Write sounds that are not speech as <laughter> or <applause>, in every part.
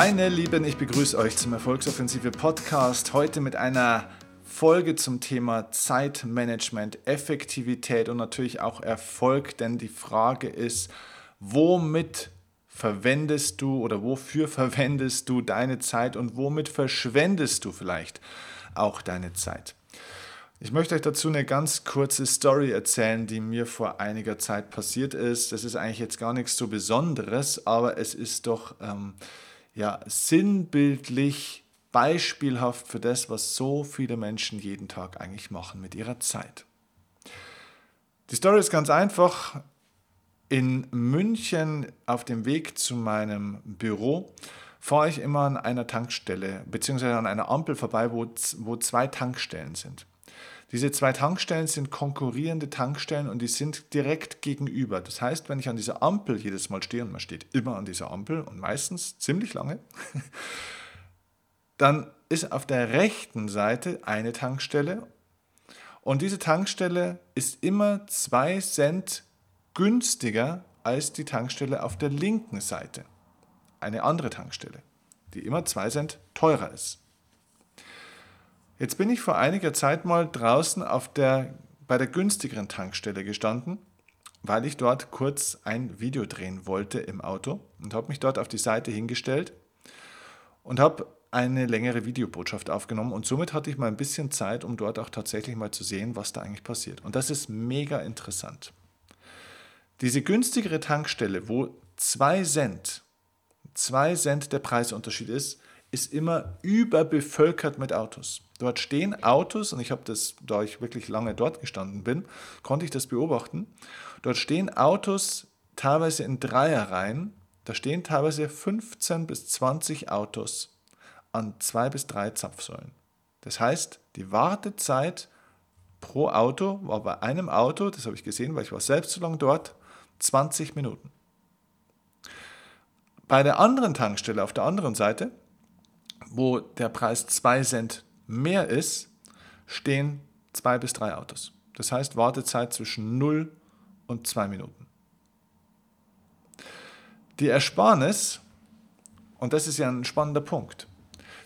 Meine Lieben, ich begrüße euch zum Erfolgsoffensive Podcast. Heute mit einer Folge zum Thema Zeitmanagement, Effektivität und natürlich auch Erfolg. Denn die Frage ist, womit verwendest du oder wofür verwendest du deine Zeit und womit verschwendest du vielleicht auch deine Zeit? Ich möchte euch dazu eine ganz kurze Story erzählen, die mir vor einiger Zeit passiert ist. Das ist eigentlich jetzt gar nichts so Besonderes, aber es ist doch ähm, ja, sinnbildlich beispielhaft für das, was so viele Menschen jeden Tag eigentlich machen mit ihrer Zeit. Die Story ist ganz einfach. In München auf dem Weg zu meinem Büro fahre ich immer an einer Tankstelle bzw. an einer Ampel vorbei, wo, wo zwei Tankstellen sind. Diese zwei Tankstellen sind konkurrierende Tankstellen und die sind direkt gegenüber. Das heißt, wenn ich an dieser Ampel jedes Mal stehe und man steht immer an dieser Ampel und meistens ziemlich lange, <laughs> dann ist auf der rechten Seite eine Tankstelle und diese Tankstelle ist immer zwei Cent günstiger als die Tankstelle auf der linken Seite. Eine andere Tankstelle, die immer zwei Cent teurer ist. Jetzt bin ich vor einiger Zeit mal draußen auf der, bei der günstigeren Tankstelle gestanden, weil ich dort kurz ein Video drehen wollte im Auto und habe mich dort auf die Seite hingestellt und habe eine längere Videobotschaft aufgenommen und somit hatte ich mal ein bisschen Zeit, um dort auch tatsächlich mal zu sehen, was da eigentlich passiert. Und das ist mega interessant. Diese günstigere Tankstelle, wo 2 Cent, 2 Cent der Preisunterschied ist, ist immer überbevölkert mit Autos. Dort stehen Autos, und ich habe das, da ich wirklich lange dort gestanden bin, konnte ich das beobachten. Dort stehen Autos teilweise in Dreierreihen. Da stehen teilweise 15 bis 20 Autos an zwei bis drei Zapfsäulen. Das heißt, die Wartezeit pro Auto war bei einem Auto, das habe ich gesehen, weil ich war selbst so lange dort, 20 Minuten. Bei der anderen Tankstelle auf der anderen Seite wo der Preis 2 Cent mehr ist, stehen zwei bis drei Autos. Das heißt Wartezeit zwischen 0 und 2 Minuten. Die Ersparnis, und das ist ja ein spannender Punkt,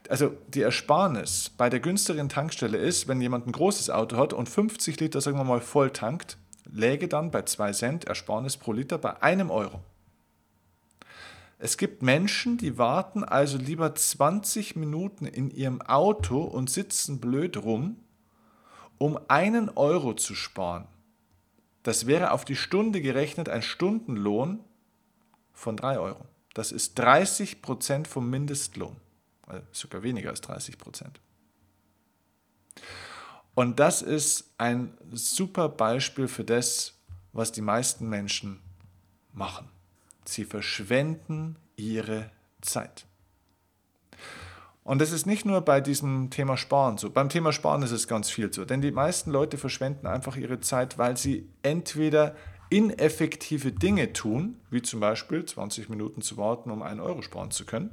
also die Ersparnis bei der günstigeren Tankstelle ist, wenn jemand ein großes Auto hat und 50 Liter, sagen wir mal, voll tankt, läge dann bei 2 Cent Ersparnis pro Liter bei einem Euro. Es gibt Menschen, die warten also lieber 20 Minuten in ihrem Auto und sitzen blöd rum, um einen Euro zu sparen. Das wäre auf die Stunde gerechnet ein Stundenlohn von 3 Euro. Das ist 30 Prozent vom Mindestlohn. Also sogar weniger als 30 Prozent. Und das ist ein super Beispiel für das, was die meisten Menschen machen. Sie verschwenden ihre Zeit. Und das ist nicht nur bei diesem Thema Sparen so. Beim Thema Sparen ist es ganz viel so. Denn die meisten Leute verschwenden einfach ihre Zeit, weil sie entweder ineffektive Dinge tun, wie zum Beispiel 20 Minuten zu warten, um einen Euro sparen zu können,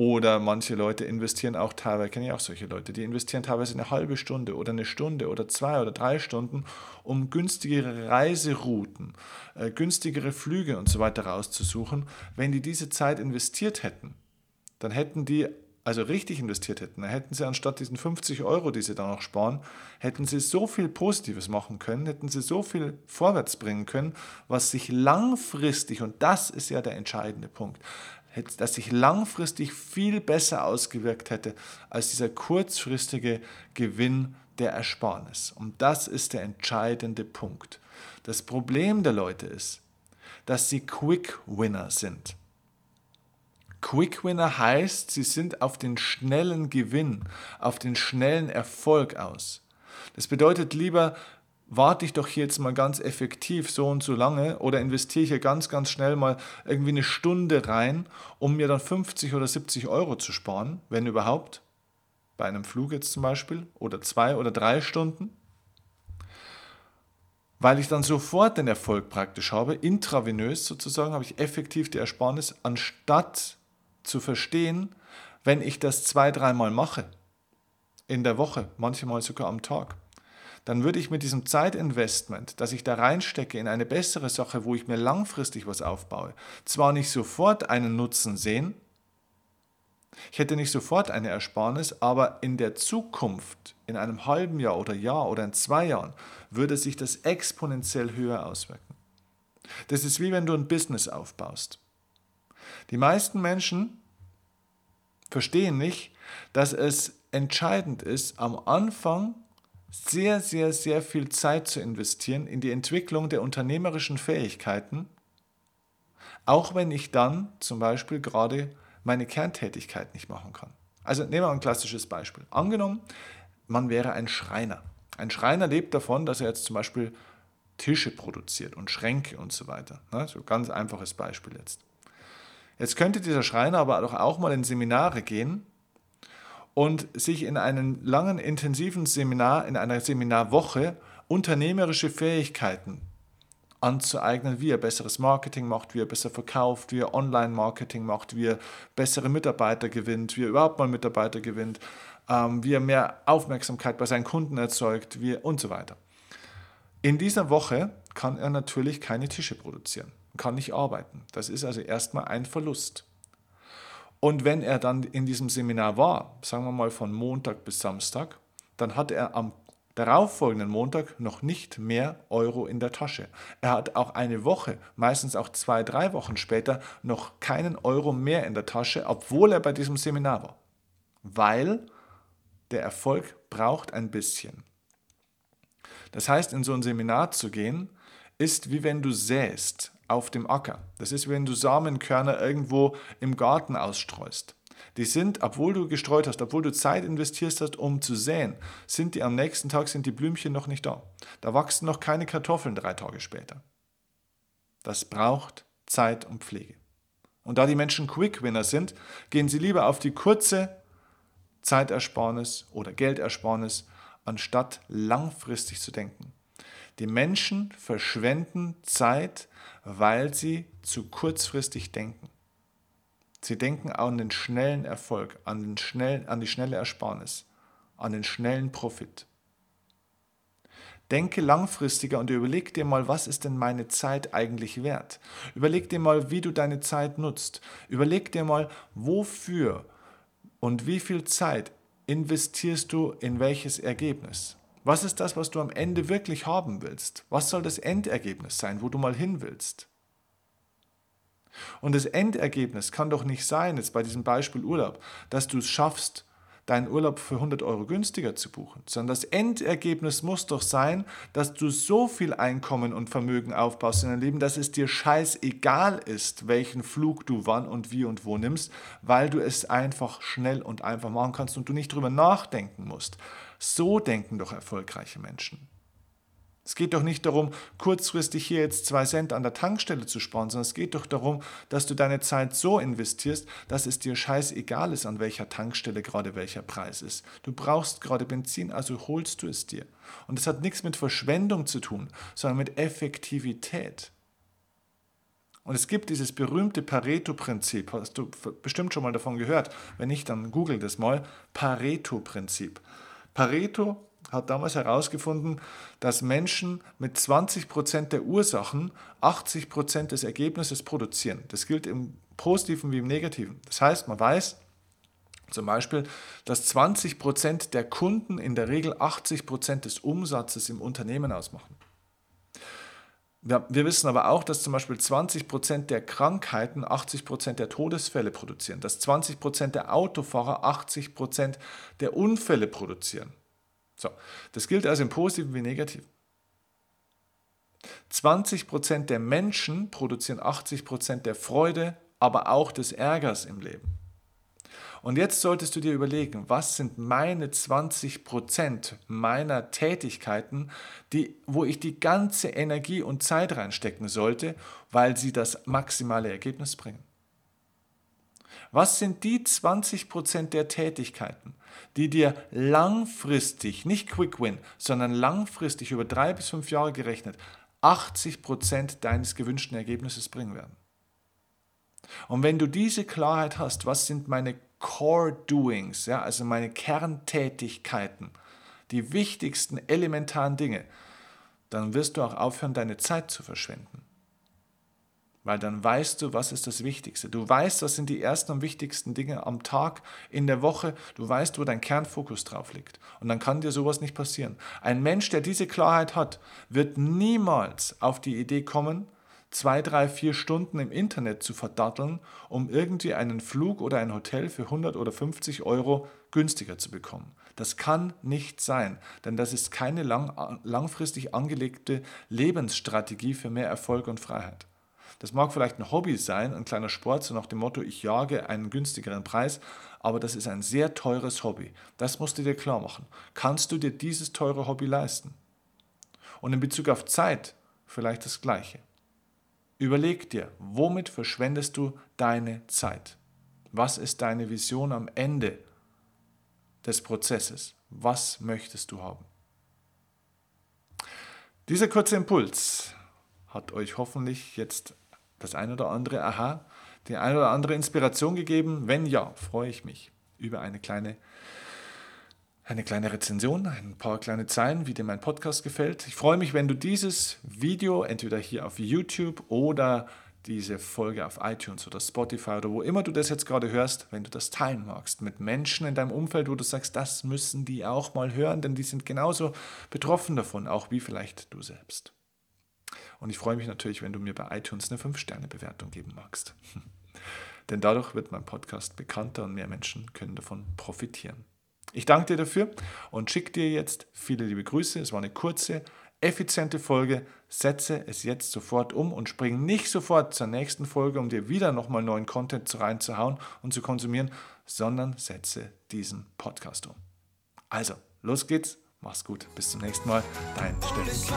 oder manche Leute investieren auch teilweise, kenne ich auch solche Leute, die investieren teilweise eine halbe Stunde oder eine Stunde oder zwei oder drei Stunden, um günstigere Reiserouten, äh, günstigere Flüge und so weiter rauszusuchen. Wenn die diese Zeit investiert hätten, dann hätten die also richtig investiert hätten, dann hätten sie anstatt diesen 50 Euro, die sie da noch sparen, hätten sie so viel Positives machen können, hätten sie so viel vorwärts bringen können, was sich langfristig, und das ist ja der entscheidende Punkt, das sich langfristig viel besser ausgewirkt hätte als dieser kurzfristige Gewinn der Ersparnis. Und das ist der entscheidende Punkt. Das Problem der Leute ist, dass sie Quick Winner sind. Quick Winner heißt, sie sind auf den schnellen Gewinn, auf den schnellen Erfolg aus. Das bedeutet lieber warte ich doch hier jetzt mal ganz effektiv so und so lange oder investiere ich hier ganz, ganz schnell mal irgendwie eine Stunde rein, um mir dann 50 oder 70 Euro zu sparen, wenn überhaupt, bei einem Flug jetzt zum Beispiel, oder zwei oder drei Stunden, weil ich dann sofort den Erfolg praktisch habe, intravenös sozusagen, habe ich effektiv die Ersparnis, anstatt zu verstehen, wenn ich das zwei, dreimal mache, in der Woche, manchmal sogar am Tag dann würde ich mit diesem Zeitinvestment, das ich da reinstecke in eine bessere Sache, wo ich mir langfristig was aufbaue, zwar nicht sofort einen Nutzen sehen, Ich hätte nicht sofort eine Ersparnis, aber in der Zukunft, in einem halben Jahr oder Jahr oder in zwei Jahren, würde sich das exponentiell höher auswirken. Das ist wie wenn du ein Business aufbaust. Die meisten Menschen verstehen nicht, dass es entscheidend ist, am Anfang sehr, sehr, sehr viel Zeit zu investieren in die Entwicklung der unternehmerischen Fähigkeiten, auch wenn ich dann zum Beispiel gerade meine Kerntätigkeit nicht machen kann. Also nehmen wir ein klassisches Beispiel. Angenommen, man wäre ein Schreiner. Ein Schreiner lebt davon, dass er jetzt zum Beispiel Tische produziert und Schränke und so weiter. Ne? So ganz einfaches Beispiel jetzt. Jetzt könnte dieser Schreiner aber doch auch mal in Seminare gehen und sich in einem langen, intensiven Seminar, in einer Seminarwoche unternehmerische Fähigkeiten anzueignen, wie er besseres Marketing macht, wie er besser verkauft, wie er Online-Marketing macht, wie er bessere Mitarbeiter gewinnt, wie er überhaupt mal Mitarbeiter gewinnt, ähm, wie er mehr Aufmerksamkeit bei seinen Kunden erzeugt wie, und so weiter. In dieser Woche kann er natürlich keine Tische produzieren, kann nicht arbeiten. Das ist also erstmal ein Verlust. Und wenn er dann in diesem Seminar war, sagen wir mal von Montag bis Samstag, dann hat er am darauffolgenden Montag noch nicht mehr Euro in der Tasche. Er hat auch eine Woche, meistens auch zwei, drei Wochen später, noch keinen Euro mehr in der Tasche, obwohl er bei diesem Seminar war. Weil der Erfolg braucht ein bisschen. Das heißt, in so ein Seminar zu gehen, ist wie wenn du säst auf dem Acker. Das ist, wenn du Samenkörner irgendwo im Garten ausstreust. Die sind, obwohl du gestreut hast, obwohl du Zeit investiert hast, um zu säen, sind die am nächsten Tag sind die Blümchen noch nicht da. Da wachsen noch keine Kartoffeln drei Tage später. Das braucht Zeit und Pflege. Und da die Menschen Quick-Winner sind, gehen sie lieber auf die kurze Zeitersparnis oder Geldersparnis, anstatt langfristig zu denken. Die Menschen verschwenden Zeit, weil sie zu kurzfristig denken. Sie denken an den schnellen Erfolg, an, den schnell, an die schnelle Ersparnis, an den schnellen Profit. Denke langfristiger und überleg dir mal, was ist denn meine Zeit eigentlich wert? Überleg dir mal, wie du deine Zeit nutzt. Überleg dir mal, wofür und wie viel Zeit investierst du in welches Ergebnis? Was ist das, was du am Ende wirklich haben willst? Was soll das Endergebnis sein, wo du mal hin willst? Und das Endergebnis kann doch nicht sein, jetzt bei diesem Beispiel Urlaub, dass du es schaffst, deinen Urlaub für 100 Euro günstiger zu buchen, sondern das Endergebnis muss doch sein, dass du so viel Einkommen und Vermögen aufbaust in deinem Leben, dass es dir scheißegal ist, welchen Flug du wann und wie und wo nimmst, weil du es einfach schnell und einfach machen kannst und du nicht drüber nachdenken musst. So denken doch erfolgreiche Menschen. Es geht doch nicht darum, kurzfristig hier jetzt zwei Cent an der Tankstelle zu sparen, sondern es geht doch darum, dass du deine Zeit so investierst, dass es dir scheißegal ist, an welcher Tankstelle gerade welcher Preis ist. Du brauchst gerade Benzin, also holst du es dir. Und das hat nichts mit Verschwendung zu tun, sondern mit Effektivität. Und es gibt dieses berühmte Pareto-Prinzip, hast du bestimmt schon mal davon gehört. Wenn nicht, dann google das mal. Pareto-Prinzip. Pareto hat damals herausgefunden, dass Menschen mit 20% der Ursachen 80% des Ergebnisses produzieren. Das gilt im Positiven wie im Negativen. Das heißt, man weiß zum Beispiel, dass 20% der Kunden in der Regel 80% des Umsatzes im Unternehmen ausmachen. Wir, wissen aber auch, dass zum Beispiel 20% der Krankheiten 80% der Todesfälle produzieren, dass 20% der Autofahrer 80% der Unfälle produzieren. So, das gilt also im Positiven wie Negativen. 20% der Menschen produzieren 80% der Freude, aber auch des Ärgers im Leben. Und jetzt solltest du dir überlegen, was sind meine 20% meiner Tätigkeiten, die, wo ich die ganze Energie und Zeit reinstecken sollte, weil sie das maximale Ergebnis bringen. Was sind die 20% der Tätigkeiten, die dir langfristig, nicht Quick Win, sondern langfristig über drei bis fünf Jahre gerechnet 80% deines gewünschten Ergebnisses bringen werden? Und wenn du diese Klarheit hast, was sind meine Core Doings, ja, also meine Kerntätigkeiten, die wichtigsten elementaren Dinge, dann wirst du auch aufhören, deine Zeit zu verschwenden. Weil dann weißt du, was ist das Wichtigste. Du weißt, was sind die ersten und wichtigsten Dinge am Tag, in der Woche. Du weißt, wo dein Kernfokus drauf liegt. Und dann kann dir sowas nicht passieren. Ein Mensch, der diese Klarheit hat, wird niemals auf die Idee kommen, zwei, drei, vier Stunden im Internet zu verdatteln, um irgendwie einen Flug oder ein Hotel für 100 oder 50 Euro günstiger zu bekommen. Das kann nicht sein, denn das ist keine lang, langfristig angelegte Lebensstrategie für mehr Erfolg und Freiheit. Das mag vielleicht ein Hobby sein, ein kleiner Sport, so nach dem Motto, ich jage einen günstigeren Preis, aber das ist ein sehr teures Hobby. Das musst du dir klar machen. Kannst du dir dieses teure Hobby leisten? Und in Bezug auf Zeit vielleicht das Gleiche. Überleg dir, womit verschwendest du deine Zeit? Was ist deine Vision am Ende des Prozesses? Was möchtest du haben? Dieser kurze Impuls hat euch hoffentlich jetzt das ein oder andere Aha, die ein oder andere Inspiration gegeben? Wenn ja, freue ich mich über eine kleine, eine kleine Rezension, ein paar kleine Zeilen, wie dir mein Podcast gefällt. Ich freue mich, wenn du dieses Video entweder hier auf YouTube oder diese Folge auf iTunes oder Spotify oder wo immer du das jetzt gerade hörst, wenn du das teilen magst mit Menschen in deinem Umfeld, wo du sagst, das müssen die auch mal hören, denn die sind genauso betroffen davon, auch wie vielleicht du selbst. Und ich freue mich natürlich, wenn du mir bei iTunes eine 5-Sterne-Bewertung geben magst. <laughs> Denn dadurch wird mein Podcast bekannter und mehr Menschen können davon profitieren. Ich danke dir dafür und schicke dir jetzt viele liebe Grüße. Es war eine kurze, effiziente Folge. Setze es jetzt sofort um und spring nicht sofort zur nächsten Folge, um dir wieder nochmal neuen Content reinzuhauen und zu konsumieren, sondern setze diesen Podcast um. Also, los geht's Mach's gut, bis zum nächsten Mal. Dein Steffen.